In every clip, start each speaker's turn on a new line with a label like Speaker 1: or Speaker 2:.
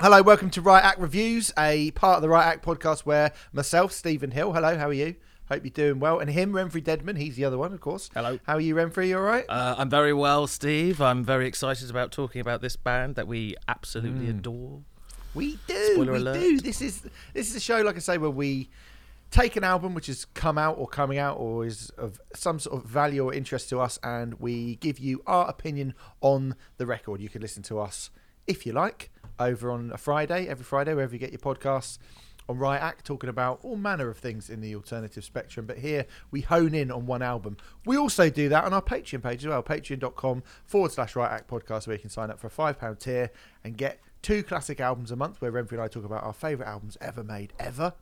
Speaker 1: Hello, welcome to Riot Act Reviews, a part of the Riot Act podcast where myself, Stephen Hill, hello, how are you? Hope you're doing well. And him, Renfrey Deadman, he's the other one, of course.
Speaker 2: Hello.
Speaker 1: How are you, Renfrey? You all right?
Speaker 2: Uh, I'm very well, Steve. I'm very excited about talking about this band that we absolutely
Speaker 1: Hmm.
Speaker 2: adore.
Speaker 1: We do.
Speaker 2: Spoiler
Speaker 1: we
Speaker 2: alert.
Speaker 1: do. This is this is a show, like I say, where we take an album which has come out or coming out or is of some sort of value or interest to us, and we give you our opinion on the record. You can listen to us if you like over on a Friday, every Friday, wherever you get your podcasts. On Riot Act, talking about all manner of things in the alternative spectrum, but here we hone in on one album. We also do that on our Patreon page as well, patreon.com forward slash Riot Act podcast, where you can sign up for a £5 tier and get two classic albums a month where Renfrey and I talk about our favourite albums ever made, ever.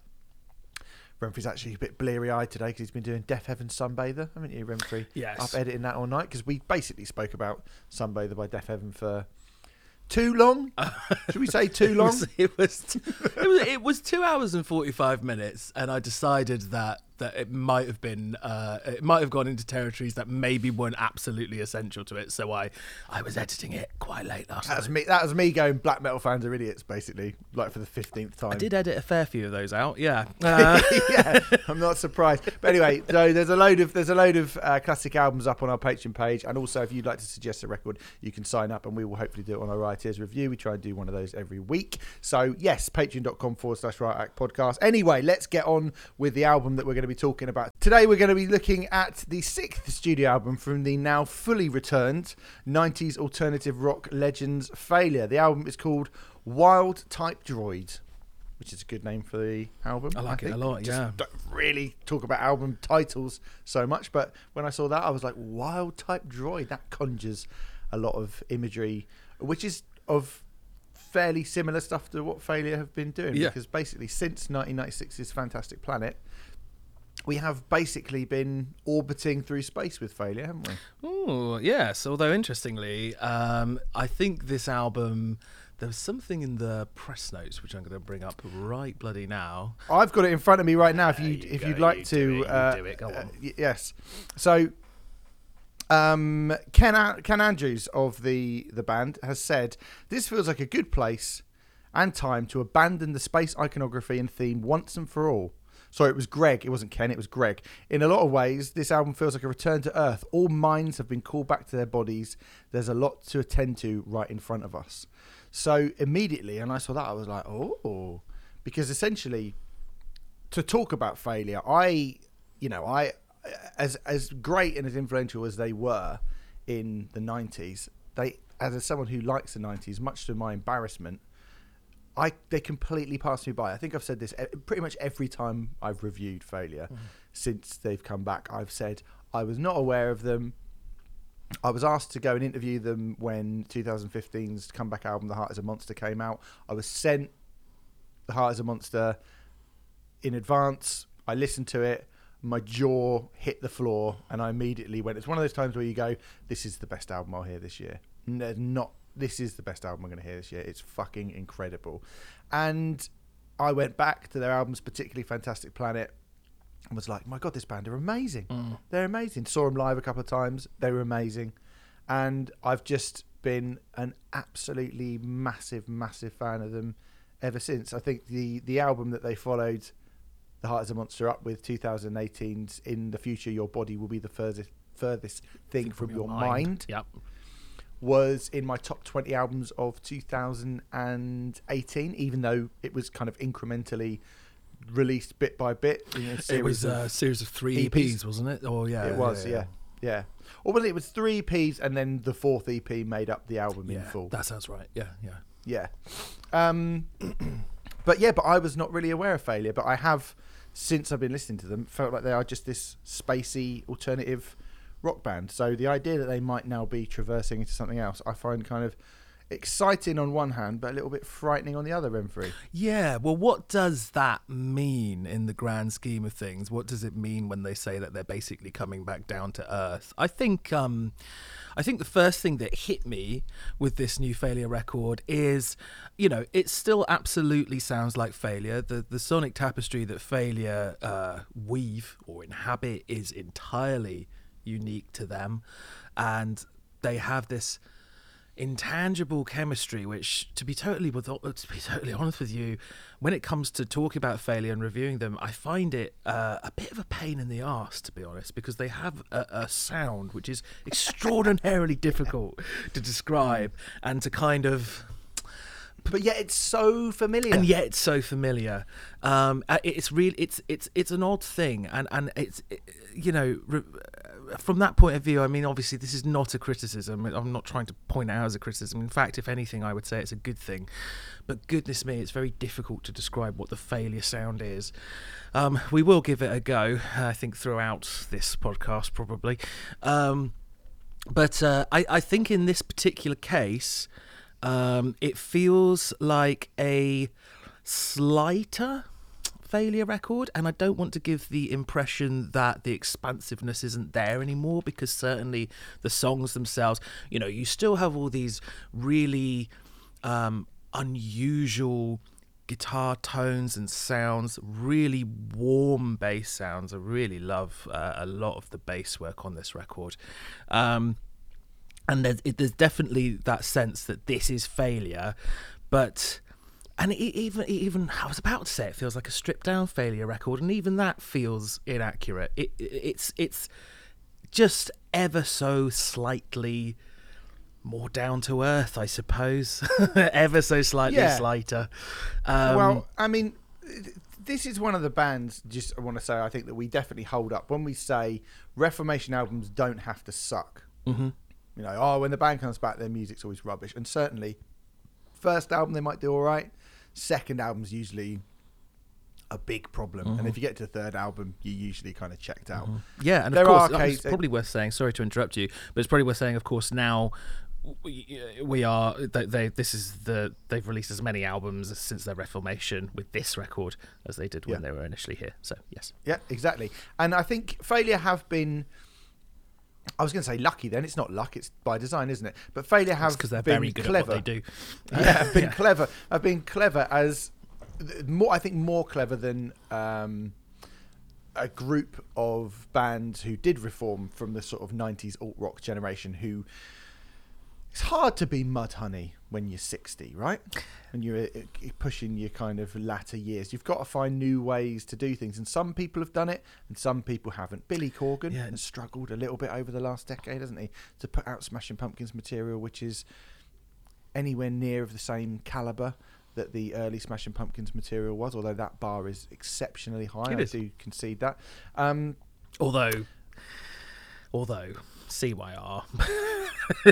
Speaker 1: Renfrey's actually a bit bleary eyed today because he's been doing Deafheaven Sunbather, haven't you, Renfrey?
Speaker 2: Yes.
Speaker 1: Up editing that all night because we basically spoke about Sunbather by Deafheaven for too long. Should we say too
Speaker 2: It
Speaker 1: long?
Speaker 2: was, it was, it was, it was two hours and 45 minutes, and I decided that that it might have been, uh, it might have gone into territories that maybe weren't absolutely essential to it. So I, I was editing it quite late last
Speaker 1: That was
Speaker 2: night.
Speaker 1: me. That was me going. Black metal fans are idiots, basically, like for the fifteenth time.
Speaker 2: I did edit a fair few of those out. Yeah. Uh,
Speaker 1: yeah, I'm not surprised. But anyway, so there's a load of there's a load of uh, classic albums up on our Patreon page, and also if you'd like to suggest a record, you can sign up, and we will hopefully do it on our Riot Tears review. We try and do one of those every week. So yes, Patreon.com forward slash Riot Act podcast. Anyway, let's get on with the album that we're going to be talking about today. We're going to be looking at the sixth studio album from the now fully returned 90s alternative rock legends Failure. The album is called Wild Type Droid which is a good name for the album.
Speaker 2: I like it a lot,
Speaker 1: Just
Speaker 2: yeah.
Speaker 1: Don't really talk about album titles so much, but when I saw that, I was like, "Wild Type Droid." That conjures a lot of imagery, which is of fairly similar stuff to what Failure have been doing.
Speaker 2: Yeah.
Speaker 1: Because basically, since 1996's Fantastic Planet, we have basically been orbiting through space with Failure, haven't we?
Speaker 2: Oh yes. Although interestingly, um, I think this album. There was something in the press notes which I'm going to bring up right bloody now.
Speaker 1: I've got it in front of me right now. If you,
Speaker 2: you
Speaker 1: if
Speaker 2: go,
Speaker 1: you'd like
Speaker 2: you
Speaker 1: to,
Speaker 2: do it, you
Speaker 1: uh,
Speaker 2: do it, go
Speaker 1: uh,
Speaker 2: on.
Speaker 1: y- yes. So, um, Ken Ken Andrews of the the band has said this feels like a good place and time to abandon the space iconography and theme once and for all. Sorry, it was Greg. It wasn't Ken. It was Greg. In a lot of ways, this album feels like a return to Earth. All minds have been called back to their bodies. There's a lot to attend to right in front of us. So immediately, and I saw that, I was like, oh, because essentially, to talk about failure, I, you know, I, as as great and as influential as they were in the '90s, they, as someone who likes the '90s, much to my embarrassment, I they completely passed me by. I think I've said this pretty much every time I've reviewed failure mm. since they've come back. I've said I was not aware of them. I was asked to go and interview them when 2015's comeback album, The Heart is a Monster, came out. I was sent The Heart is a Monster in advance. I listened to it. My jaw hit the floor, and I immediately went. It's one of those times where you go, "This is the best album I'll hear this year." No, not this is the best album I'm going to hear this year. It's fucking incredible. And I went back to their albums, particularly Fantastic Planet, and was like, "My God, this band are amazing. Mm. They're amazing." Saw them live a couple of times. They were amazing, and I've just been an absolutely massive, massive fan of them ever since. I think the the album that they followed, "The Heart Is a Monster," up with 2018's "In the Future, Your Body Will Be the Furthest Furthest Thing from, Your, mind
Speaker 2: Yep.
Speaker 1: Was in my top 20 albums of 2018, even though it was kind of incrementally released bit by bit. In
Speaker 2: It was a series of three
Speaker 1: EPs.
Speaker 2: EPs, wasn't it? Oh yeah,
Speaker 1: it was, yeah. yeah. Or well, it was three EPs, and then the fourth EP made up the album in
Speaker 2: Yeah,
Speaker 1: full.
Speaker 2: that sounds right. Yeah, yeah.
Speaker 1: Yeah. Um, but yeah, but I was not really aware of failure, but I have since I've been listening to them felt like they are just this spacey alternative rock band. So the idea that they might now be traversing into something else, I find kind of exciting on one hand, but a little bit frightening on the other. Renfrey.
Speaker 2: Yeah, well, what does that mean in the grand scheme of things? What does it mean when they say that they're basically coming back down to earth? I think, um, I think the first thing that hit me with this new Failure record is, you know, it still absolutely sounds like Failure. The the sonic tapestry that Failure uh, weave or inhabit is entirely unique to them, and they have this intangible chemistry which to be totally with to be totally honest with you when it comes to talking about failure and reviewing them i find it uh, a bit of a pain in the ass to be honest because they have a, a sound which is extraordinarily difficult to describe and to kind of
Speaker 1: but yet it's so familiar.
Speaker 2: and yet it's so familiar. Um, uh, it's really it's it's it's an odd thing, and and it's it, you know. Re- from that point of view, I mean, obviously, this is not a criticism. I'm not trying to point out as a criticism. In fact, if anything, I would say it's a good thing. But goodness me, it's very difficult to describe what the failure sound is. Um, we will give it a go, I think, throughout this podcast, probably. Um, but uh, I, I think in this particular case, um, it feels like a slighter failure record, and I don't want to give the impression that the expansiveness isn't there anymore because certainly the songs themselves, you know, you still have all these really um, unusual guitar tones and sounds, really warm bass sounds. I really love uh, a lot of the bass work on this record. Um, and there's, there's definitely that sense that this is failure, but and it, even even I was about to say it feels like a stripped down failure record, and even that feels inaccurate. It, it it's it's just ever so slightly more down to earth, I suppose. ever so slightly
Speaker 1: Yeah.
Speaker 2: slighter. Um,
Speaker 1: well, I mean, this is one of the bands. Just I want to say, I think that we definitely hold up when we say Reformation albums don't have to suck.
Speaker 2: mhm.
Speaker 1: You know, oh, when the band comes back, their music's always rubbish, and certainly, first album they might do all right. Second album's usually a big problem,
Speaker 2: Mm-hmm.
Speaker 1: and if you get to the third album, you're usually kind of checked out.
Speaker 2: Yeah, and of
Speaker 1: There
Speaker 2: course,
Speaker 1: are
Speaker 2: uh, it's
Speaker 1: cases-
Speaker 2: probably worth saying. Sorry to interrupt you, but it's probably worth saying. Of course, now we, we are they, they this is the they've released as many albums since their reformation with this record as they did when
Speaker 1: Yeah.
Speaker 2: they were initially here. So yes,
Speaker 1: Yeah, exactly. And I think failure have been. I was going to say lucky. Then it's not luck; it's by design, isn't it? But failure have
Speaker 2: because they're
Speaker 1: been
Speaker 2: very good
Speaker 1: clever.
Speaker 2: at what they do.
Speaker 1: yeah, have been
Speaker 2: Yeah.
Speaker 1: clever. Have been clever as more. I think more clever than um, a group of bands who did reform from the sort of '90s alt rock generation. Who it's hard to be Mudhoney when you're 60, right? And you're uh, pushing your kind of latter years, you've got to find new ways to do things, and some people have done it, and some people haven't. Billy Corgan
Speaker 2: Yeah.
Speaker 1: has struggled a little bit over the last decade, hasn't he, to put out Smashing Pumpkins material, which is anywhere near of the same caliber that the early Smashing Pumpkins material was, although that bar is exceptionally high.
Speaker 2: It
Speaker 1: I
Speaker 2: is.
Speaker 1: do concede that. Um,
Speaker 2: Although, although CYR,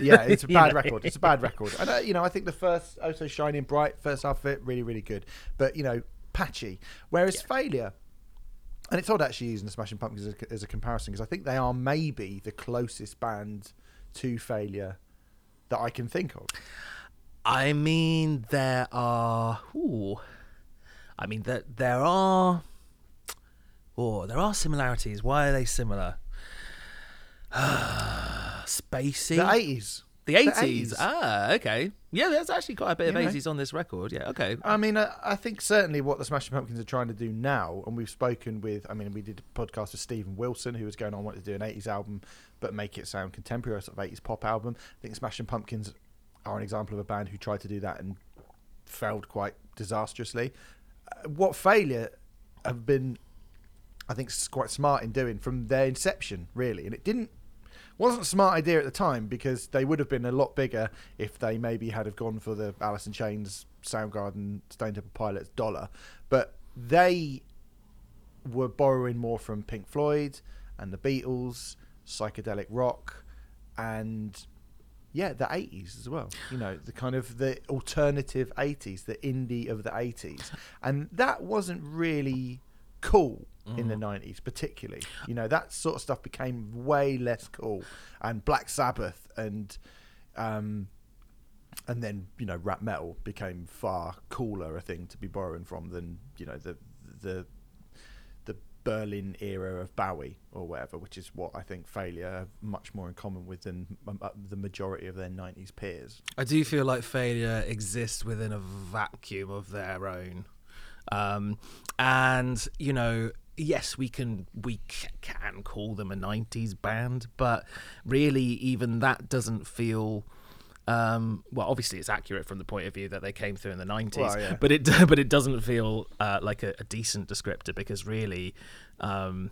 Speaker 1: yeah, it's a
Speaker 2: You
Speaker 1: bad
Speaker 2: know.
Speaker 1: record. It's a bad record. And uh, you know, I think the first "Oh So Shining Bright" first half of it really, really good, but you know, patchy. Whereas "Failure," and it's odd actually using the Smashing Pumpkins as a, as a comparison because I think they are maybe the closest band to "Failure" that I can think of.
Speaker 2: I mean there are. Ooh, I mean that there are. Oh, there are similarities. Why are they similar? Spacey.
Speaker 1: The eighties.
Speaker 2: The eighties. Ah, okay. Yeah, there's actually quite a bit of eighties on this record. Yeah, okay.
Speaker 1: I mean, uh, I think certainly what the Smashing Pumpkins are trying to do now, and we've spoken with, I mean, we did a podcast with Steven Wilson, who was going on wanting to do an 80s album, but make it sound contemporary, sort of 80s pop album. I think Smashing Pumpkins are an example of a band who tried to do that and failed quite disastrously. Uh, what failure have been, I think, quite smart in doing from their inception, really, and it didn't wasn't a smart idea at the time because they would have been a lot bigger if they maybe had have gone for the Alice in Chains, Soundgarden, Stone Temple Pilots dollar. But they were borrowing more from Pink Floyd and the Beatles, psychedelic rock, and yeah, the eighties as well. You know, the kind of the alternative eighties, the indie of the eighties, and that wasn't really cool in the nineties, particularly. You know, that sort of stuff became way less cool, and Black Sabbath and um, and then you know rap metal became far cooler a thing to be borrowing from than you know the the the Berlin era of Bowie or whatever, which is what I think Failure have much more in common with than um, uh, the majority of their '90s peers.
Speaker 2: I do feel like failure exists within a vacuum of their own. Um, and you know, yes, we can we c- can call them a '90s band, but really, even that doesn't feel Um, well, obviously, it's accurate from the point of view that they came through in the '90s,
Speaker 1: Well, yeah.
Speaker 2: but it but it doesn't feel uh, like a, a decent descriptor because really, um,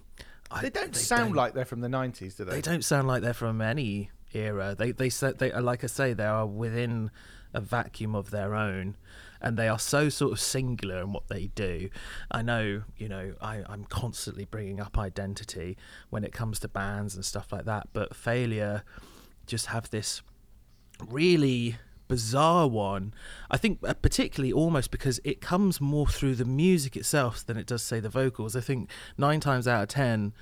Speaker 2: I-
Speaker 1: They don't sound
Speaker 2: don't-
Speaker 1: like they're from the 90s, do they?
Speaker 2: they don't sound like they're from any era. They they said they like I say they are within a vacuum of their own, and they are so sort of singular in what they do. I know you know I I'm constantly bringing up identity when it comes to bands and stuff like that, but failure just have this really bizarre one. I think uh, particularly almost because it comes more through the music itself than it does say the vocals. I think nine times out of ten,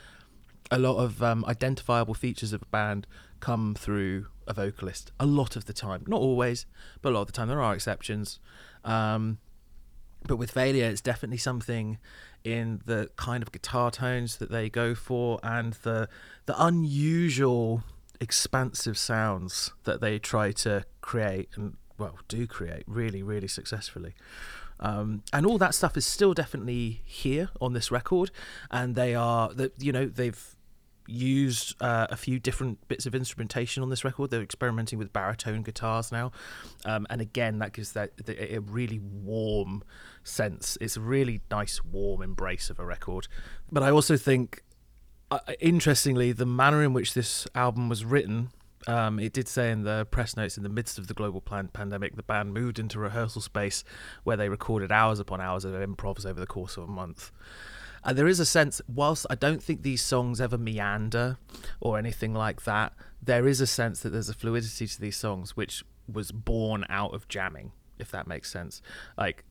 Speaker 2: a lot of um, identifiable features of a band come through a vocalist. A lot of the time, not always, but a lot of the time. There are exceptions. Um, but with failure, it's definitely something in the kind of guitar tones that they go for and the the unusual expansive sounds that they try to create and well do create really really successfully. Um, and all that stuff is still definitely here on this record. And they are that you know they've used uh, a few different bits of instrumentation on this record. They're experimenting with baritone guitars now, um, and again, that gives that the, a really warm sense. It's a really nice, warm embrace of a record. But I also think, uh, interestingly, the manner in which this album was written. Um, it did say in the press notes, in the midst of the global plan- pandemic, the band moved into rehearsal space where they recorded hours upon hours of improvs over the course of a month. And there is a sense, whilst I don't think these songs ever meander or anything like that, there is a sense that there's a fluidity to these songs which was born out of jamming, if that makes sense. Like,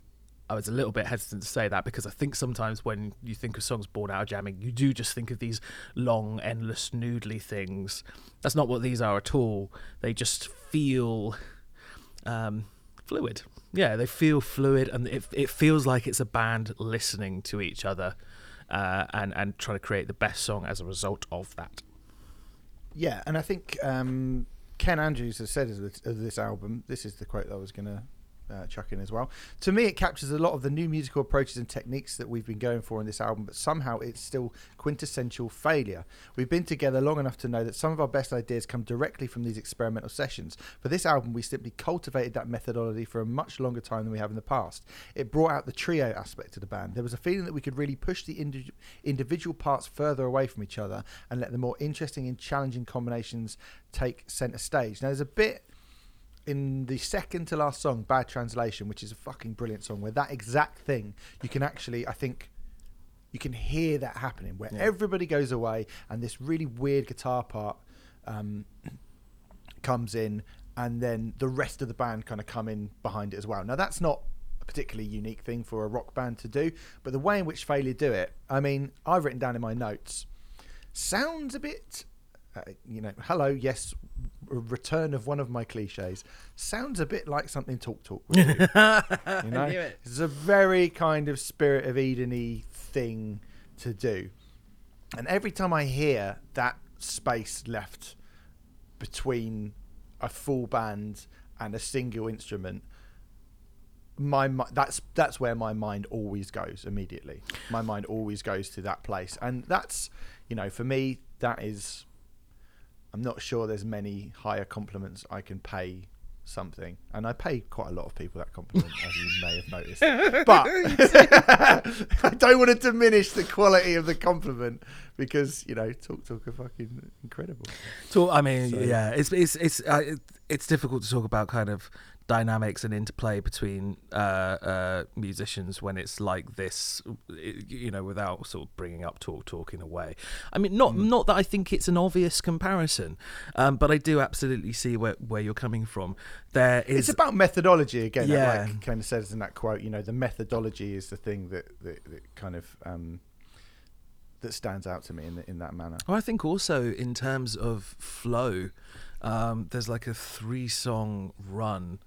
Speaker 2: I was a little bit hesitant to say that because I think sometimes when you think of songs born out of jamming, you do just think of these long, endless, noodly things. That's not what these are at all. They just feel um, fluid. Yeah, they feel fluid, and it it feels like it's a band listening to each other, uh, and and trying to create the best song as a result of that.
Speaker 1: Yeah, and I think um, Ken Andrews has said of this, of this album, this is the quote that I was going to uh, chuck in as well. To me, it captures a lot of the new musical approaches and techniques that we've been going for in this album, but somehow it's still quintessential failure. We've been together long enough to know that some of our best ideas come directly from these experimental sessions. For this album, we simply cultivated that methodology for a much longer time than we have in the past. It brought out the trio aspect of the band. There was a feeling that we could really push the indi- individual parts further away from each other and let the more interesting and challenging combinations take centre stage. Now, there's a bit in the second to last song, Bad Translation, which is a fucking brilliant song, where that exact thing you can actually, I think, you can hear that happening, where everybody goes away and this really weird guitar part um, comes in, and then the rest of the band kind of come in behind it as well. Now, that's not a particularly unique thing for a rock band to do, but the way in which Failure do it, I mean, I've written down in my notes, sounds a bit uh, you know, hello, yes, return of one of my cliches. Sounds a bit like something Talk Talk would do. you know,
Speaker 2: knew it.
Speaker 1: it's a very kind of spirit of Eden-y thing to do. And every time I hear that space left between a full band and a single instrument, my that's that's where my mind always goes immediately. My mind always goes to that place, and that's you know for me that is. I'm not sure there's many higher compliments I can pay something, and I pay quite a lot of people that compliment, as you may have noticed. But I don't want to diminish the quality of the compliment because you know Talk Talk are fucking incredible.
Speaker 2: Talk, I mean,
Speaker 1: So-
Speaker 2: yeah, it's it's it's uh, it, it's difficult to talk about kind of dynamics and interplay between uh, uh, musicians when it's like this, you know, without sort of bringing up talk talk in a way. I mean, not not that I think it's an obvious comparison, um, but I do absolutely see where where you're coming from. There is
Speaker 1: It's about methodology again.
Speaker 2: Yeah.
Speaker 1: Like kind of says in that quote, you know, the methodology is the thing that that, that kind of um, that stands out to me in the, in that manner.
Speaker 2: Well, I think also in terms of flow, um, there's like a three song run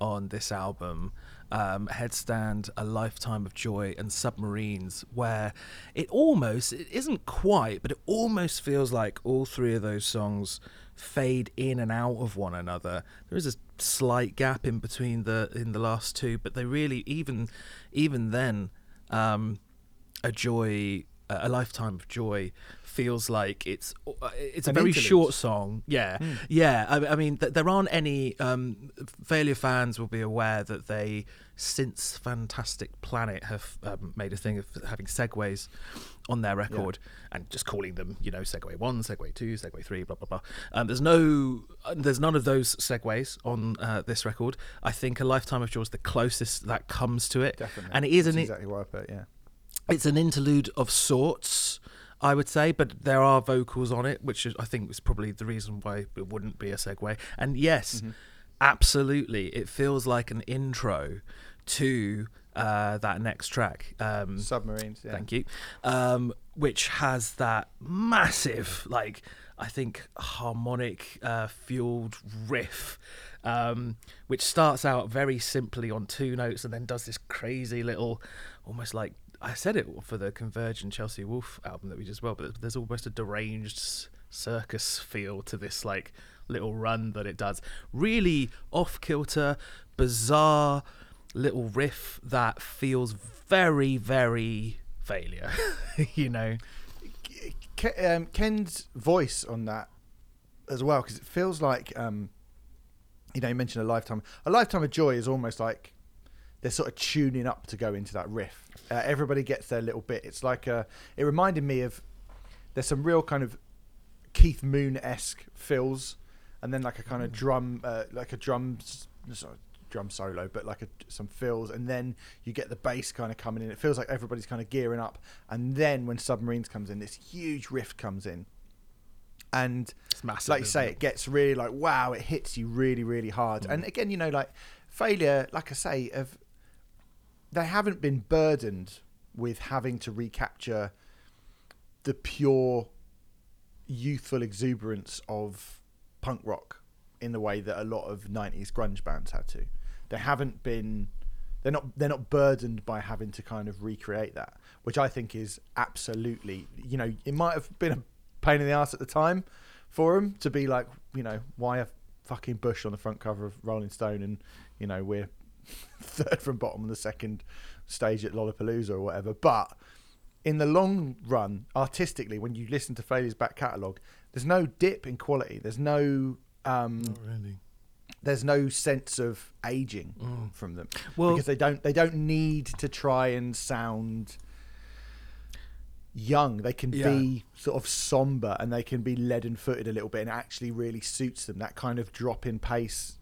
Speaker 2: on this album um, Headstand, A Lifetime of Joy, and Submarines, where it almost, it isn't quite, but it almost feels like all three of those songs fade in and out of one another. There is a slight gap in between the in the last two, but they really even even then um, a joy a lifetime of joy feels like it's uh, it's a
Speaker 1: An
Speaker 2: very
Speaker 1: interlude.
Speaker 2: short song. Yeah, yeah. I, I mean, th- there aren't any um, failure fans will be aware that they since Fantastic Planet have um, made a thing of having segues on their record and just calling them, you know, Segway One, Segway Two, Segway Three, blah blah blah. Um, there's no, there's none of those segues on uh, this record. I think A Lifetime of is the closest that comes to it,
Speaker 1: Definitely.
Speaker 2: and it is
Speaker 1: That's
Speaker 2: an
Speaker 1: exactly what I put. Yeah.
Speaker 2: it's an interlude of sorts, I would say, but there are vocals on it, which is, I think is probably the reason why it wouldn't be a segue. And yes,
Speaker 1: Mm-hmm.
Speaker 2: absolutely, it feels like an intro to uh, that next track. Um,
Speaker 1: Submarines. Yeah.
Speaker 2: Thank you. Um, which has that massive, like, I think, harmonic uh, fueled riff, um, which starts out very simply on two notes and then does this crazy little, almost like, I said it for the Converge and Chelsea Wolfe album that we just well, but there's almost a deranged circus feel to this, like, little run that it does. Really off kilter, bizarre little riff that feels very, very failure. you know,
Speaker 1: um, Ken's voice on that as well, because it feels like, um, you know, you mentioned a lifetime. A lifetime of joy is almost like they're sort of tuning up to go into that riff. Uh, everybody gets their little bit. It's like a. It reminded me of. There's some real kind of Keith Moon esque fills, and then like a kind of drum, uh, like a drum, sorry, drum solo, but like a, some fills, and then you get the bass kind of coming in. It feels like everybody's kind of gearing up, and then when Submarines comes in, this huge riff comes in, and
Speaker 2: it's massive.
Speaker 1: like you say,
Speaker 2: it?
Speaker 1: it gets really like wow, it hits you really, really hard. And again, you know, like failure, like I say, of they haven't been burdened with having to recapture the pure youthful exuberance of punk rock in the way that a lot of 90s grunge bands had to. They haven't been they're not they're not burdened by having to kind of recreate that, which I think is absolutely, you know, it might have been a pain in the ass at the time for them to be like, you know, why a fucking Bush on the front cover of Rolling Stone and, you know, we're third from bottom on the second stage at Lollapalooza or whatever. But in the long run, artistically, when you listen to Failure's back catalogue, there's no dip in quality. There's no um,
Speaker 2: Not really.
Speaker 1: there's no sense of aging
Speaker 2: Mm.
Speaker 1: from them
Speaker 2: Well-
Speaker 1: because they don't they don't need to try and sound young. They can
Speaker 2: Yeah.
Speaker 1: be sort of somber and they can be leaden footed a little bit, and it actually really suits them. That kind of drop in pace,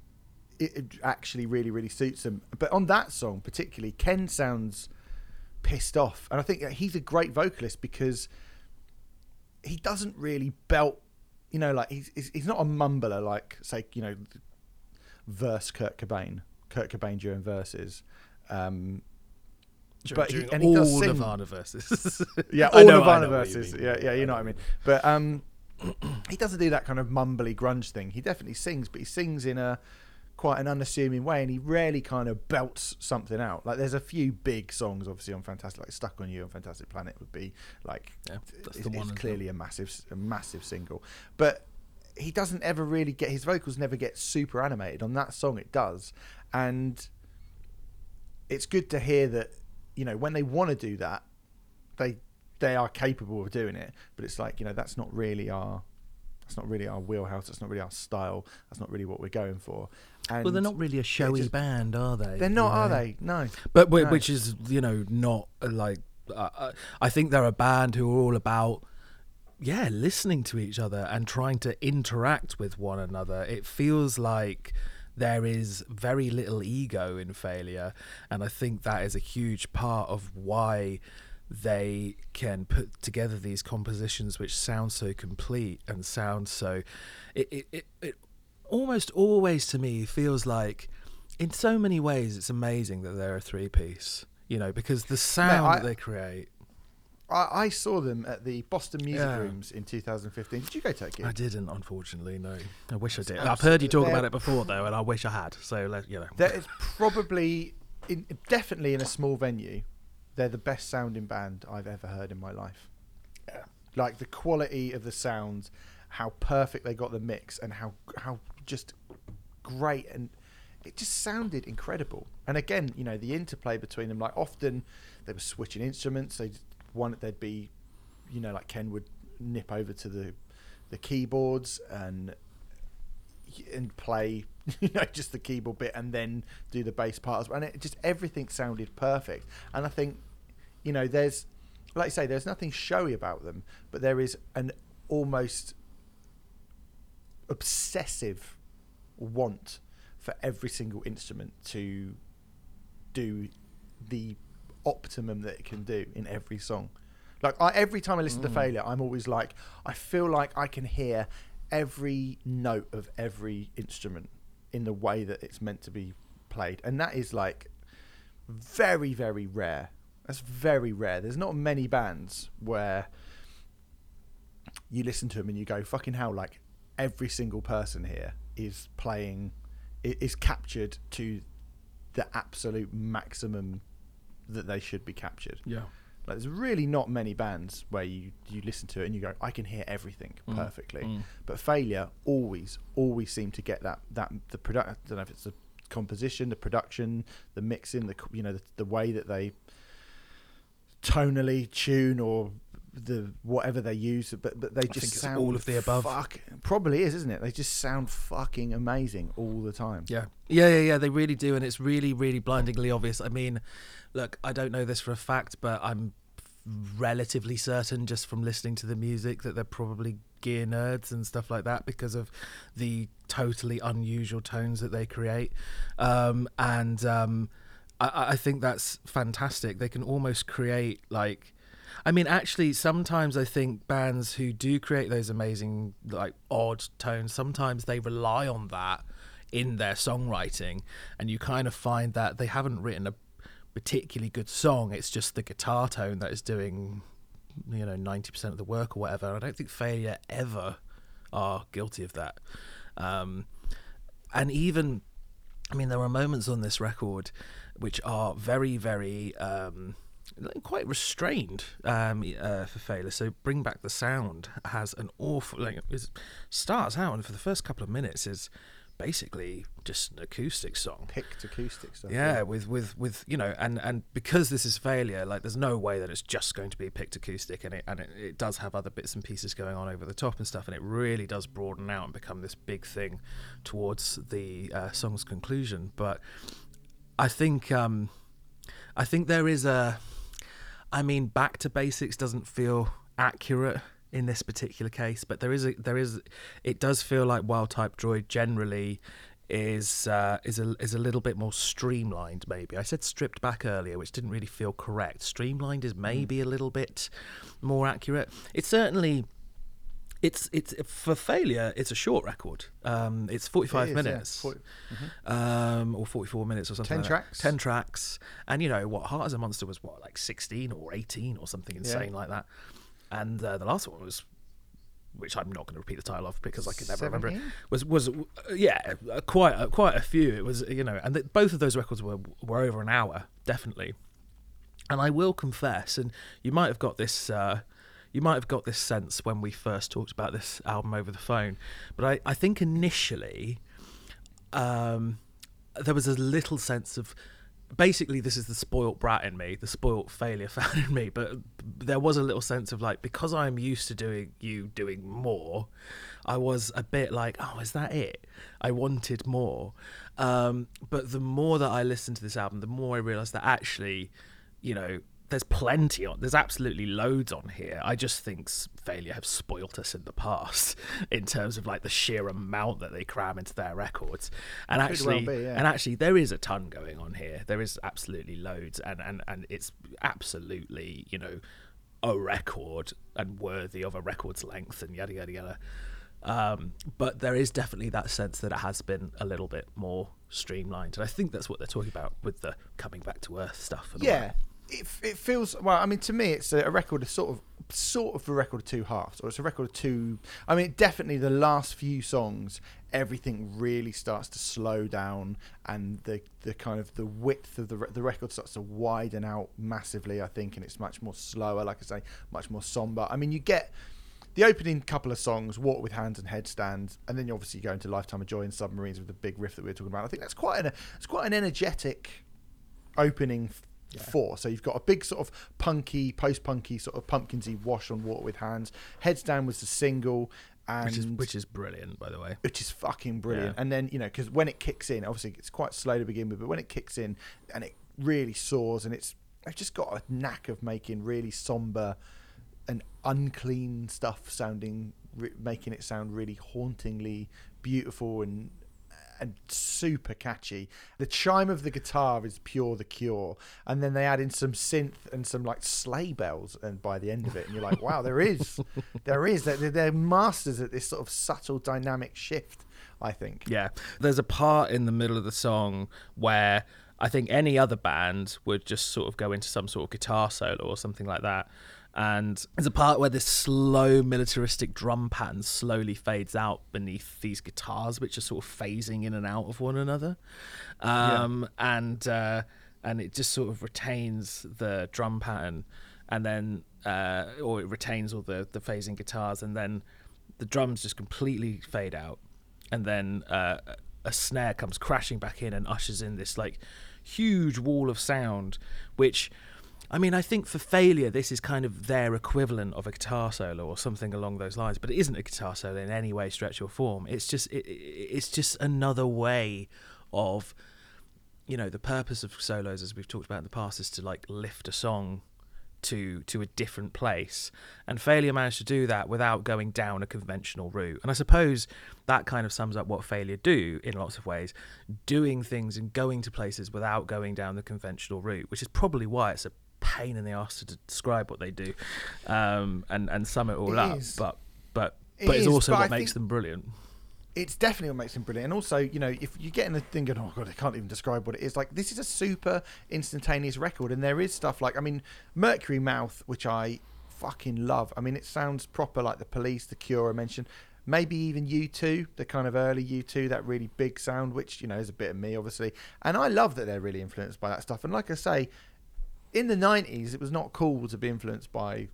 Speaker 1: it, actually really really suits him. But on that song particularly, Ken sounds pissed off, and I think he's a great vocalist because he doesn't really belt. You know, like he's he's not a mumbler like say you know verse Kurt Cobain, Kurt Cobain during verses. Um, but he- and he does sing-
Speaker 2: Nirvana verses.
Speaker 1: yeah, all
Speaker 2: know-
Speaker 1: Nirvana
Speaker 2: know what you
Speaker 1: verses. Yeah, yeah, you know what I mean. But um, he doesn't do that kind of mumbly grunge thing. He definitely sings, but he sings in a quite an unassuming way, and he rarely kind of belts something out. Like there's a few big songs, obviously on Fantastic, like "Stuck on You" and "Fantastic Planet" would be like
Speaker 2: Yeah, that's
Speaker 1: it's, it's clearly a massive, a massive single, but he doesn't ever really get his vocals never get super animated. On that song, it does, and it's good to hear that you know when they want to do that, they they are capable of doing it. But it's like you know that's not really our that's not really our wheelhouse. That's not really our style. That's not really what we're going for. And
Speaker 2: well, they're not really a showy
Speaker 1: just-
Speaker 2: band, are they?
Speaker 1: They're not, are they? No.
Speaker 2: But
Speaker 1: No.
Speaker 2: which is you know not like uh, uh, I think they're a band who are all about yeah listening to each other and trying to interact with one another. It feels like there is very little ego in failure, and I think that is a huge part of why they can put together these compositions which sound so complete and sound so it, it, it, it almost always to me feels like in so many ways it's amazing that they're a three piece you know because the sound
Speaker 1: I-
Speaker 2: that they create
Speaker 1: I, I saw them at the Boston Music
Speaker 2: Yeah.
Speaker 1: Rooms in 2015. Did you go to that gig?
Speaker 2: i didn't unfortunately no i wish i did i've heard you talk about it before though and i wish i had so let you know
Speaker 1: That is probably, in, definitely in a small venue, they're the best sounding band I've ever heard in my life.
Speaker 2: Yeah.
Speaker 1: Like the quality of the sound, how perfect they got the mix, and how how just great and it just sounded incredible. And again, you know, the interplay between them, like often they were switching instruments. They one there'd be you know, like Ken would nip over to the the keyboards and and play you know just the keyboard bit and then do the bass parts and it just everything sounded perfect and i think you know there's like I say there's nothing showy about them but there is an almost obsessive want for every single instrument to do the optimum that it can do in every song. Like I, every time i listen to mm. failure i'm always like i feel like i can hear every note of every instrument in the way that it's meant to be played. And that is like very very rare. That's very rare. There's not many bands where you listen to them and you go fucking hell like every single person here is playing is captured to the absolute maximum that they should be captured
Speaker 2: Yeah.
Speaker 1: like there's really not many bands where you you listen to it and you go, I can hear everything
Speaker 2: Mm,
Speaker 1: perfectly.
Speaker 2: mm.
Speaker 1: But failure always always seem to get that that the product. I don't know if it's the composition, the production, the mixing, the you know the, the way that they tonally tune or the whatever they use, but but they just
Speaker 2: think it's
Speaker 1: sound
Speaker 2: all of the above.
Speaker 1: Fuck, probably is, isn't it? They just sound fucking amazing all the time.
Speaker 2: Yeah. Yeah, yeah, yeah. They really do, and it's really, really blindingly obvious. I mean, look, I don't know this for a fact, but I'm relatively certain just from listening to the music that they're probably gear nerds and stuff like that because of the totally unusual tones that they create. Um, and um, I, I think that's fantastic. They can almost create like. I mean, actually, sometimes I think bands who do create those amazing, like odd tones, sometimes they rely on that in their songwriting, and you kind of find that they haven't written a particularly good song. It's just the guitar tone that is doing, you know, ninety percent of the work or whatever. I don't think Failure ever are guilty of that. Um, and even, I mean, there are moments on this record which are very, very. Um, quite restrained um, uh, for failure. So bring back the sound has an awful like it starts out and for the first couple of minutes is basically just an acoustic song.
Speaker 1: Picked acoustic stuff.
Speaker 2: Yeah, with with with you know, and and because this is failure, like there's no way that it's just going to be picked acoustic, and it and it, it does have other bits and pieces going on over the top and stuff, and it really does broaden out and become this big thing towards the uh, song's conclusion. But I think um, I think there is a, I mean, back to basics doesn't feel accurate in this particular case, but there is a there is it does feel like Wild Type Droid generally is uh, is a is a little bit more streamlined. Maybe I said stripped back earlier, which didn't really feel correct. Streamlined is maybe a little bit more accurate. It's certainly. It's it's for failure. It's a short record. Um, it's forty five
Speaker 1: It is, yeah.
Speaker 2: minutes,
Speaker 1: Forty-
Speaker 2: um, or forty four minutes or something.
Speaker 1: 10
Speaker 2: like that.
Speaker 1: tracks.
Speaker 2: Ten tracks, and you know what? Heart as a Monster was what like sixteen or eighteen or something insane like that. And uh, the last one was, which I'm not going to repeat the title of because I can never remember it. Was was uh, yeah, uh, quite uh, quite a few. It was you know, and th- both of those records were were over an hour definitely. And I will confess, and you might have got this. Uh, you might have got this sense when we first talked about this album over the phone, but I, I think initially um, there was a little sense of basically this is the spoilt brat in me, the spoilt failure fan in me. But there was a little sense of like because I'm used to doing you doing more, I was a bit like, oh, is that it? I wanted more. Um, but the more that I listened to this album, the more I realised that actually, you know. There's plenty on. There's absolutely loads on here. I just think failure have spoilt us in the past in terms of like the sheer amount that they cram into their records. And
Speaker 1: Could well
Speaker 2: actually,
Speaker 1: be, yeah.
Speaker 2: and actually, there is a ton going on here. There is absolutely loads, and and and it's absolutely you know a record and worthy of a record's length and yada yada yada. Um, but there is definitely that sense that it has been a little bit more streamlined, and I think that's what they're talking about with the coming back to earth stuff. And all
Speaker 1: Yeah. It, it feels well. I mean, to me, it's a, record of sort of sort of a record of two halves, or it's a record of two. I mean, definitely the last few songs, everything really starts to slow down, and the the kind of the width of the the record starts to widen out massively. I think, and it's much more slower. Like I say, much more somber. I mean, you get. The opening couple of songs, "Walk with Hands" and "Headstand," and then you obviously go into "Lifetime of Joy" and "Submarines" with the big riff that we were talking about. I think that's quite an it's quite an energetic opening f- four. So you've got a big sort of punky, post-punky sort of pumpkinsy wash on water with hands. Headstand was the single, and
Speaker 2: which is which is brilliant, by the way.
Speaker 1: which is fucking brilliant.
Speaker 2: Yeah.
Speaker 1: And then you know because when it kicks in, obviously it's quite slow to begin with, but when it kicks in and it really soars, and it's they've just got a knack of making really somber and unclean stuff sounding, re- making it sound really hauntingly beautiful and and super catchy. The chime of the guitar is pure the cure, and then they add in some synth and some like sleigh bells, and by the end of it, and you're like, wow, there is, there is, they're, they're masters at this sort of subtle dynamic shift. I think.
Speaker 2: Yeah. There's a part in the middle of the song where I think any other band would just sort of go into some sort of guitar solo or something like that. And there's a part where this slow militaristic drum pattern slowly fades out beneath these guitars, which are sort of phasing in and out of one another. Um, And uh, and it just sort of retains the drum pattern, and then uh, or it retains all the the phasing guitars, and then the drums just completely fade out, and then uh, a snare comes crashing back in and ushers in this like huge wall of sound, which. I mean, I think for failure, this is kind of their equivalent of a guitar solo or something along those lines. But it isn't a guitar solo in any way, stretch or form. It's just, it, it- it's just another way of, you know, the purpose of solos, as we've talked about in the past, is to like lift a song to to a different place and failure managed to do that without going down a conventional route and i suppose that kind of sums up what failure do in lots of ways doing things and going to places without going down the conventional route which is probably why it's a pain in the ass to describe what they do um, and and sum it all
Speaker 1: It
Speaker 2: up
Speaker 1: is.
Speaker 2: but but
Speaker 1: It
Speaker 2: but it's
Speaker 1: is,
Speaker 2: also
Speaker 1: but
Speaker 2: what
Speaker 1: I
Speaker 2: makes them brilliant
Speaker 1: it's definitely what makes them brilliant. And also, you know, if you get in the thing going, oh god, I can't even describe what it is. Like this is a super instantaneous record, and there is stuff like, I mean, Mercury Mouth, which I fucking love. I mean, it sounds proper like the Police, the Cure I mentioned. Maybe even U2, the kind of early U2, that really big sound, which you know is a bit of me, obviously. And I love that they're really influenced by that stuff. And like I say, in the '90s, it was not cool to be influenced by, you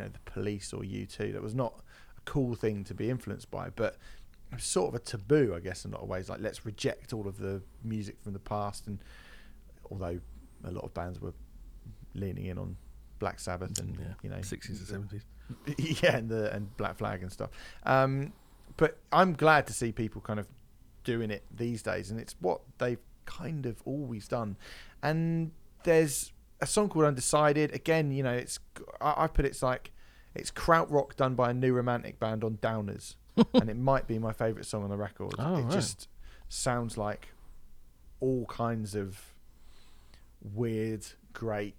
Speaker 1: know, the Police or U2. That was not a cool thing to be influenced by, but it was sort of a taboo, I guess, in a lot of ways. Like, let's reject all of the music from the past. And although a lot of bands were leaning in on Black Sabbath and
Speaker 2: yeah
Speaker 1: you know
Speaker 2: 60s and 70s
Speaker 1: yeah, and the and Black Flag and stuff. Um, but I'm glad to see people kind of doing it these days, and it's what they've kind of always done. And there's a song called Undecided. Again, you know, it's I, I put it's like it's krautrock done by a new romantic band on Downers, and it might be my favourite song on the record.
Speaker 2: Oh,
Speaker 1: it
Speaker 2: right.
Speaker 1: just sounds like all kinds of weird, great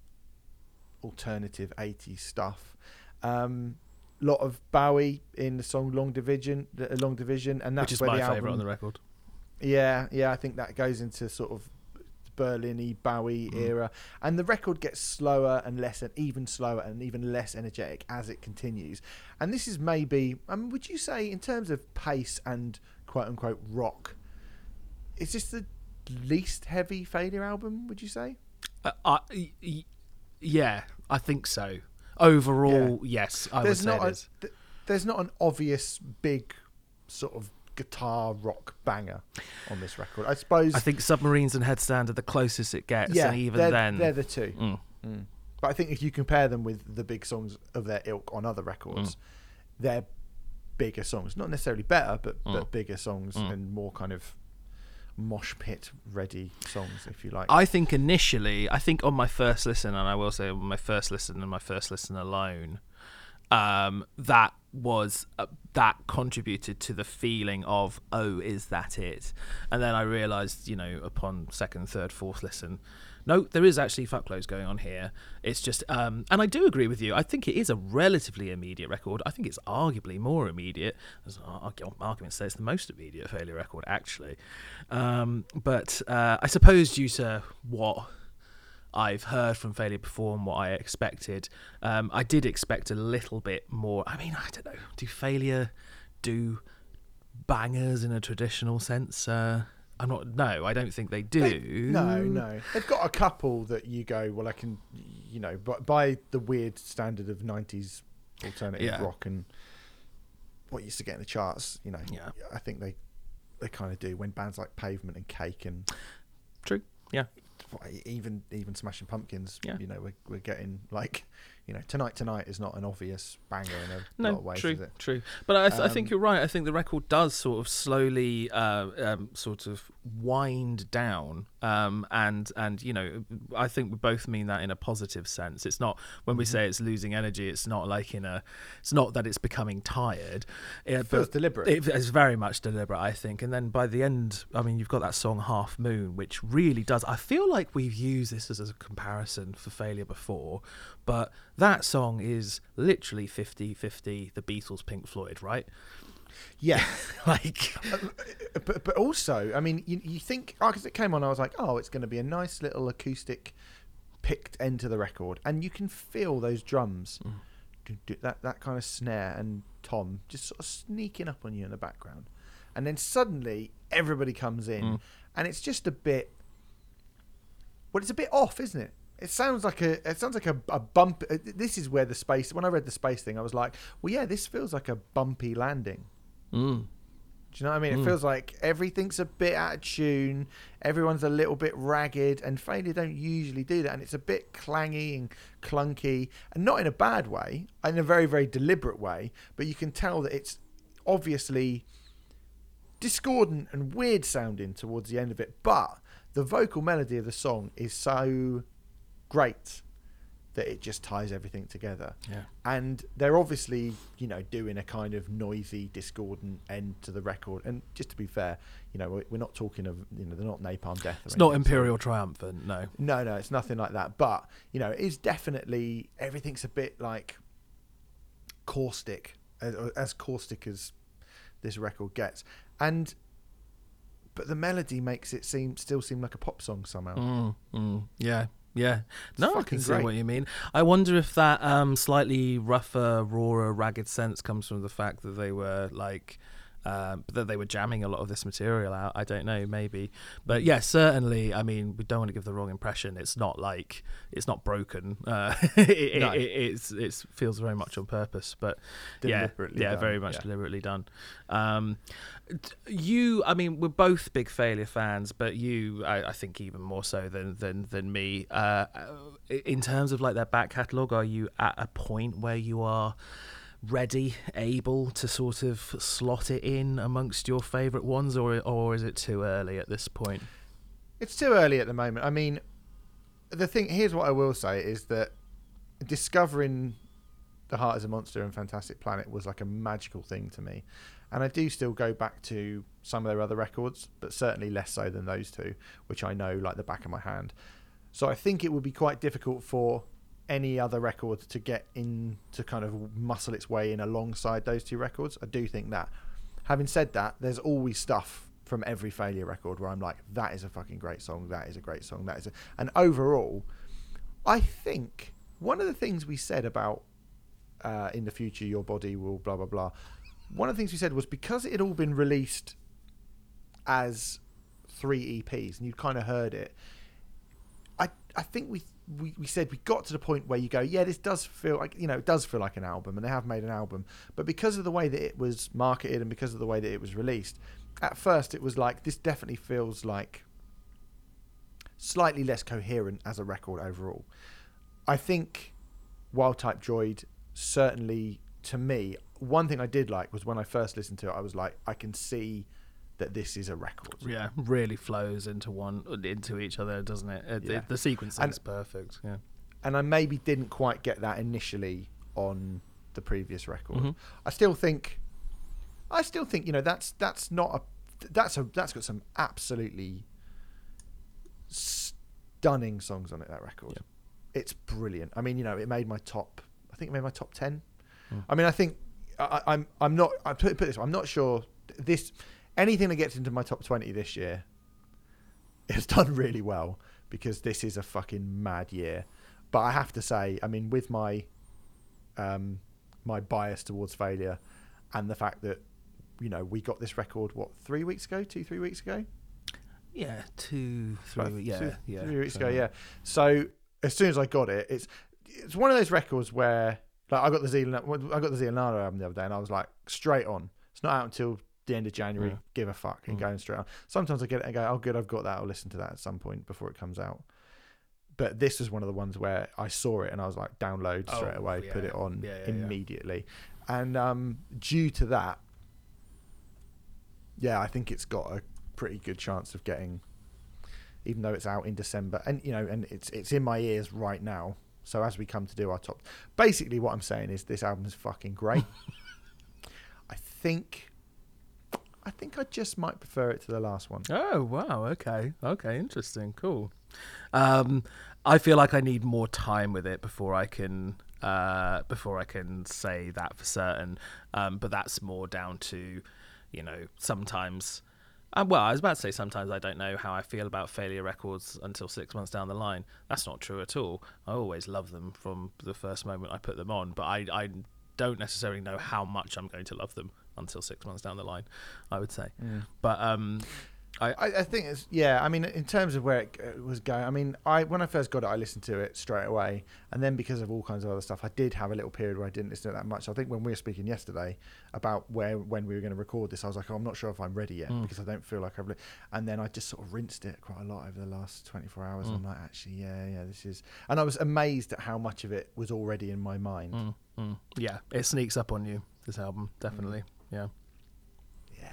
Speaker 1: alternative 80s stuff. Um, lot of Bowie in the song Long Division, Long Division, and that's
Speaker 2: which is
Speaker 1: where
Speaker 2: my
Speaker 1: the
Speaker 2: favorite on the record
Speaker 1: Yeah, yeah, I think that goes into sort of Berlin-y Bowie
Speaker 2: Mm.
Speaker 1: era, and the record gets slower and less, and even slower and even less energetic as it continues. And this is maybe, I mean, would you say in terms of pace and quote unquote rock, is this the least heavy Failure album? Would you say?
Speaker 2: Uh, I, y- y- yeah, I think so. Overall, yes, I would say
Speaker 1: not
Speaker 2: it
Speaker 1: a,
Speaker 2: is.
Speaker 1: th- there's not an obvious big sort of guitar rock banger on this record. I suppose.
Speaker 2: I think Submarines and Headstand are the closest it gets,
Speaker 1: yeah,
Speaker 2: and even
Speaker 1: they're,
Speaker 2: then,
Speaker 1: they're the two.
Speaker 2: Mm.
Speaker 1: Mm. But I think if you compare them with the big songs of their ilk on other
Speaker 2: Mm.
Speaker 1: records, they're bigger songs. Not necessarily better, but
Speaker 2: Mm.
Speaker 1: but bigger songs and more kind of mosh pit ready songs, if you like.
Speaker 2: I think initially, I think on my first listen, and I will say on my first listen and my first listen alone, um, that was uh, that contributed to the feeling of oh, is that it? And then I realised, you know, upon second, third, fourth listen, no, there is actually fuckloads going on here. It's just, um, and I do agree with you. I think it is a relatively immediate record. I think it's arguably more immediate. There's ar- arguments say it's the most immediate failure record, actually. Um, but uh, I suppose due to what I've heard from Failure before and what I expected. Um, I did expect a little bit more. I mean, I don't know. Do Failure do bangers in a traditional sense? Uh, I'm not. No, I don't think they do.
Speaker 1: They- no, no. They've got a couple that you go, well, I can, you know, but by the weird standard of '90s alternative
Speaker 2: Yeah.
Speaker 1: rock and what used to get in the charts, you know,
Speaker 2: Yeah.
Speaker 1: I think they they kind of do when bands like Pavement and Cake and
Speaker 2: True. Yeah.
Speaker 1: Even even Smashing Pumpkins.
Speaker 2: Yeah.
Speaker 1: You know, we're we're getting like, you know, tonight tonight is not an obvious banger in a
Speaker 2: No,
Speaker 1: lot of ways,
Speaker 2: true,
Speaker 1: is it?
Speaker 2: true. But I, th- I think
Speaker 1: Um,
Speaker 2: you're right. I think the record does sort of slowly, uh, um, sort of wind down, um, and and you know, I think we both mean that in a positive sense. It's not when
Speaker 1: Mm-hmm.
Speaker 2: we say it's losing energy. It's not like in a. It's not that it's becoming tired. It
Speaker 1: feels deliberate.
Speaker 2: It, it's very much deliberate, I think. And then by the end, I mean, you've got that song "Half Moon," which really does. I feel like we've used this as a comparison for failure before, but that song is literally 50-50 the Beatles, Pink Floyd, right?
Speaker 1: Yeah.
Speaker 2: like,
Speaker 1: but but also, I mean, you, you think because it came on, I was like, oh, it's going to be a nice little acoustic picked end to the record, and you can feel those drums, do- do- that that kind of snare and tom just sort of sneaking up on you in the background, and then suddenly everybody comes in,
Speaker 2: Mm.
Speaker 1: and it's just a bit. Well, it's a bit off, isn't it? It sounds like a it sounds like a, a bump. uh, This is where the space. When I read the space thing, I was like, well, yeah, this feels like a bumpy landing.
Speaker 2: Mm,
Speaker 1: Do you know what I mean? It
Speaker 2: Mm.
Speaker 1: feels like everything's a bit out of tune. Everyone's a little bit ragged, and Failure don't usually do that. And it's a bit clangy and clunky, and not in a bad way, in a very, very deliberate way. But you can tell that it's obviously discordant and weird sounding towards the end of it. But the vocal melody of the song is so great that it just ties everything together.
Speaker 2: Yeah.
Speaker 1: and they're obviously you know doing a kind of noisy discordant end to the record. And just to be fair you know we're, not talking of you know they're not napalm death or
Speaker 2: It's not
Speaker 1: Imperial so-
Speaker 2: Imperial Triumphant, no.
Speaker 1: no no it's nothing like that. But you know it is definitely everything's a bit like caustic as, as caustic as this record gets. And but the melody makes it seem still seem like a pop song somehow.
Speaker 2: Mm, mm, yeah, yeah. No, I can see
Speaker 1: great.
Speaker 2: what you mean. I wonder if that um, slightly rougher, rawer, ragged sense comes from the fact that they were like. Um, that they were jamming a lot of this material out. I don't know, maybe, but yeah, certainly. I mean, we don't want to give the wrong impression. It's not like it's not broken. Uh, it,
Speaker 1: No.
Speaker 2: it, it's it feels very much on purpose, but yeah, yeah,
Speaker 1: done,
Speaker 2: very much
Speaker 1: yeah.
Speaker 2: deliberately done. Um, you, I mean, we're both big failure fans, but you, I, I think, even more so than than than me. Uh, in terms of like their back catalogue, are you at a point where you are ready, able to sort of slot it in amongst your favourite ones, or or is it too early at this point?
Speaker 1: It's too early at the moment. I mean, the thing here's what I will say is that discovering the Heart Is a Monster and Fantastic Planet was like a magical thing to me, and I do still go back to some of their other records, but certainly less so than those two, which I know like the back of my hand. So I think it would be quite difficult for any other record to get in to kind of muscle its way in alongside those two records. I do think that. Having said that, there's always stuff from every failure record where I'm like, that is a fucking great song. That is a great song. That is a... and overall, I think one of the things we said about uh, in the future your body will blah blah blah. One of the things we said was because it had all been released as three EPs and you'd kind of heard it. I I think we, we we said we got to the point where you go, yeah, this does feel like you know it does feel like an album, and they have made an album, but because of the way that it was marketed and because of the way that it was released, at first it was like this definitely feels like slightly less coherent as a record overall. I think Wild Type Droid certainly to me one thing I did like was when I first listened to it I was like I can see that this is a record.
Speaker 2: Yeah, really flows into one into each other, doesn't it? it,
Speaker 1: Yeah.
Speaker 2: it the sequencing
Speaker 1: And-
Speaker 2: is perfect. Yeah.
Speaker 1: and I maybe didn't quite get that initially on the previous record.
Speaker 2: Mhm.
Speaker 1: I still think, I still think you know that's that's not a that's a that's got some absolutely stunning songs on it. That record, it's brilliant. I mean, you know, it made my top. I think it made my top ten.
Speaker 2: Mm.
Speaker 1: I mean, I think I, I- I'm I'm not. I put, put this. I'm not sure this anything that gets into my top twenty this year has done really well because this is a fucking mad year. But I have to say, I mean, with my um, my bias towards failure and the fact that you know we got this record what three weeks ago, two three weeks ago,
Speaker 2: Yeah, two, three,
Speaker 1: About
Speaker 2: yeah,
Speaker 1: two-
Speaker 2: yeah,
Speaker 1: three weeks
Speaker 2: so-
Speaker 1: ago, yeah. So as soon as I got it, it's it's one of those records where like I got the Zealand I got the Zealand album the other day, and I was like straight on. It's not out until the end of January.
Speaker 2: Yeah.
Speaker 1: Give a fuck and
Speaker 2: Mm.
Speaker 1: going straight on. Sometimes I get it and go, oh good, I've got that. I'll listen to that at some point before it comes out. but this was one of the ones where I saw it and I was like, download straight
Speaker 2: Oh,
Speaker 1: away, put it on
Speaker 2: Yeah, yeah, yeah.
Speaker 1: immediately. And um, due to that, yeah, I think it's got a pretty good chance of getting, even though it's out in December, and you know, and it's it's in my ears right now. So as we come to do our top, basically what I'm saying is this album is fucking great. I think, I think I just might prefer it to the last one.
Speaker 2: Oh wow, okay, okay, interesting, cool. Um, I feel like I need more time with it before I can uh, before I can say that for certain. Um, but that's more down to, you know, sometimes. Uh, well, I was about to say sometimes I don't know how I feel about failure records until six months down the line. That's not true at all. I always love them from the first moment I put them on, but I, I don't necessarily know how much I'm going to love them until six months down the line. I would say, but um, I,
Speaker 1: I, I think it's yeah. I mean, in terms of where it uh, was going, I mean, I when I first got it, I listened to it straight away, and then because of all kinds of other stuff, I did have a little period where I didn't listen to it that much. I think when we were speaking yesterday about where when we were going to record this, I was like, oh, I'm not sure if I'm ready yet
Speaker 2: Mm.
Speaker 1: because I don't feel like I've. Li-. And then I just sort of rinsed it quite a lot over the last 24 hours. And I'm
Speaker 2: Mm.
Speaker 1: like, actually, yeah, yeah, this is. And I was amazed at how much of it was already in my mind.
Speaker 2: Mm, mm. Yeah, it sneaks up on you. This album, definitely. Yeah.
Speaker 1: Yeah,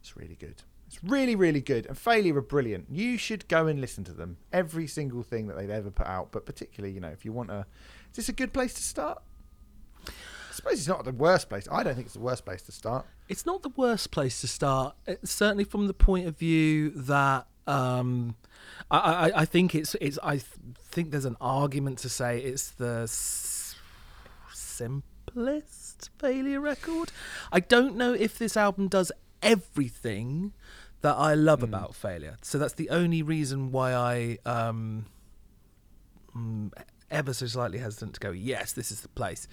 Speaker 1: it's really good. It's really, really good. And Failure are brilliant. You should go and listen to them. Every single thing that they've ever put out, but particularly, you know, if you want a, is this a good place to start? I suppose it's not the worst place. I don't think it's the worst place to start.
Speaker 2: It's not the worst place to start. It's certainly from the point of view that um, I, I, I think it's it's I th- think there's an argument to say it's the s- simplest failure record. I don't know if this album does everything that I love about failure. So that's the only reason why I um, mm, ever so slightly hesitant to go. Yes, this is the place.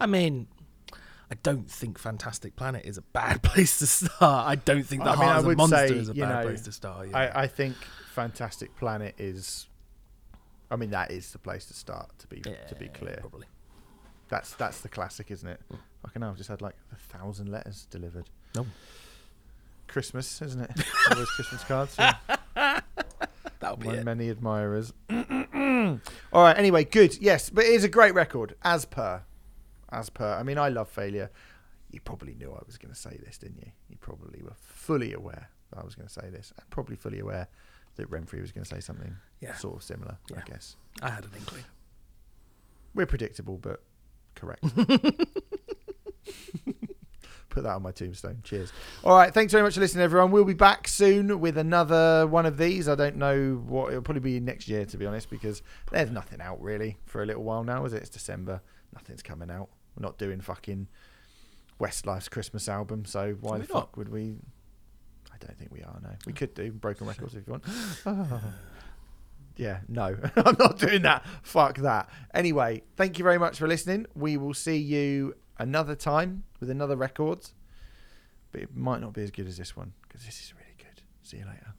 Speaker 2: I mean, I don't think Fantastic Planet is a bad place to start. I don't think The
Speaker 1: I mean,
Speaker 2: Heart of Monster
Speaker 1: say,
Speaker 2: is a bad
Speaker 1: know,
Speaker 2: place to start. Yeah.
Speaker 1: I, I think Fantastic Planet is, I mean, that is the place to start. To be to be clear,
Speaker 2: probably.
Speaker 1: that's that's the classic, isn't it? Fucking hell, I've just had like a thousand letters delivered.
Speaker 2: No.
Speaker 1: Christmas, isn't it? All those Christmas cards. yeah.
Speaker 2: That'll be
Speaker 1: my
Speaker 2: it.
Speaker 1: many admirers. All right. Anyway, good. Yes, but it is a great record, as per, as per. I mean, I love failure. You probably knew I was going to say this, didn't you? You probably were fully aware that I was going to say this, and probably fully aware that Renfrey was going to say something
Speaker 2: Yeah.
Speaker 1: sort of similar.
Speaker 2: Yeah.
Speaker 1: I guess
Speaker 2: I had an inkling.
Speaker 1: we're predictable, but correct. Put that on my tombstone. Cheers. All right. Thanks very much for listening, everyone. We'll be back soon with another one of these. I don't know what it'll probably be next year, to be honest, because there's nothing out really for a little while now, is it? It's December. Nothing's coming out. We're not doing fucking Westlife's Christmas album, so why
Speaker 2: Are
Speaker 1: the
Speaker 2: not?
Speaker 1: fuck would we? I don't think we are. No, we could do Broken Records if you want. Oh. Yeah, no, I'm not doing that. Fuck that. Anyway, thank you very much for listening. We will see you another time with another record. but it might not be as good as this one because this is really good. See you later.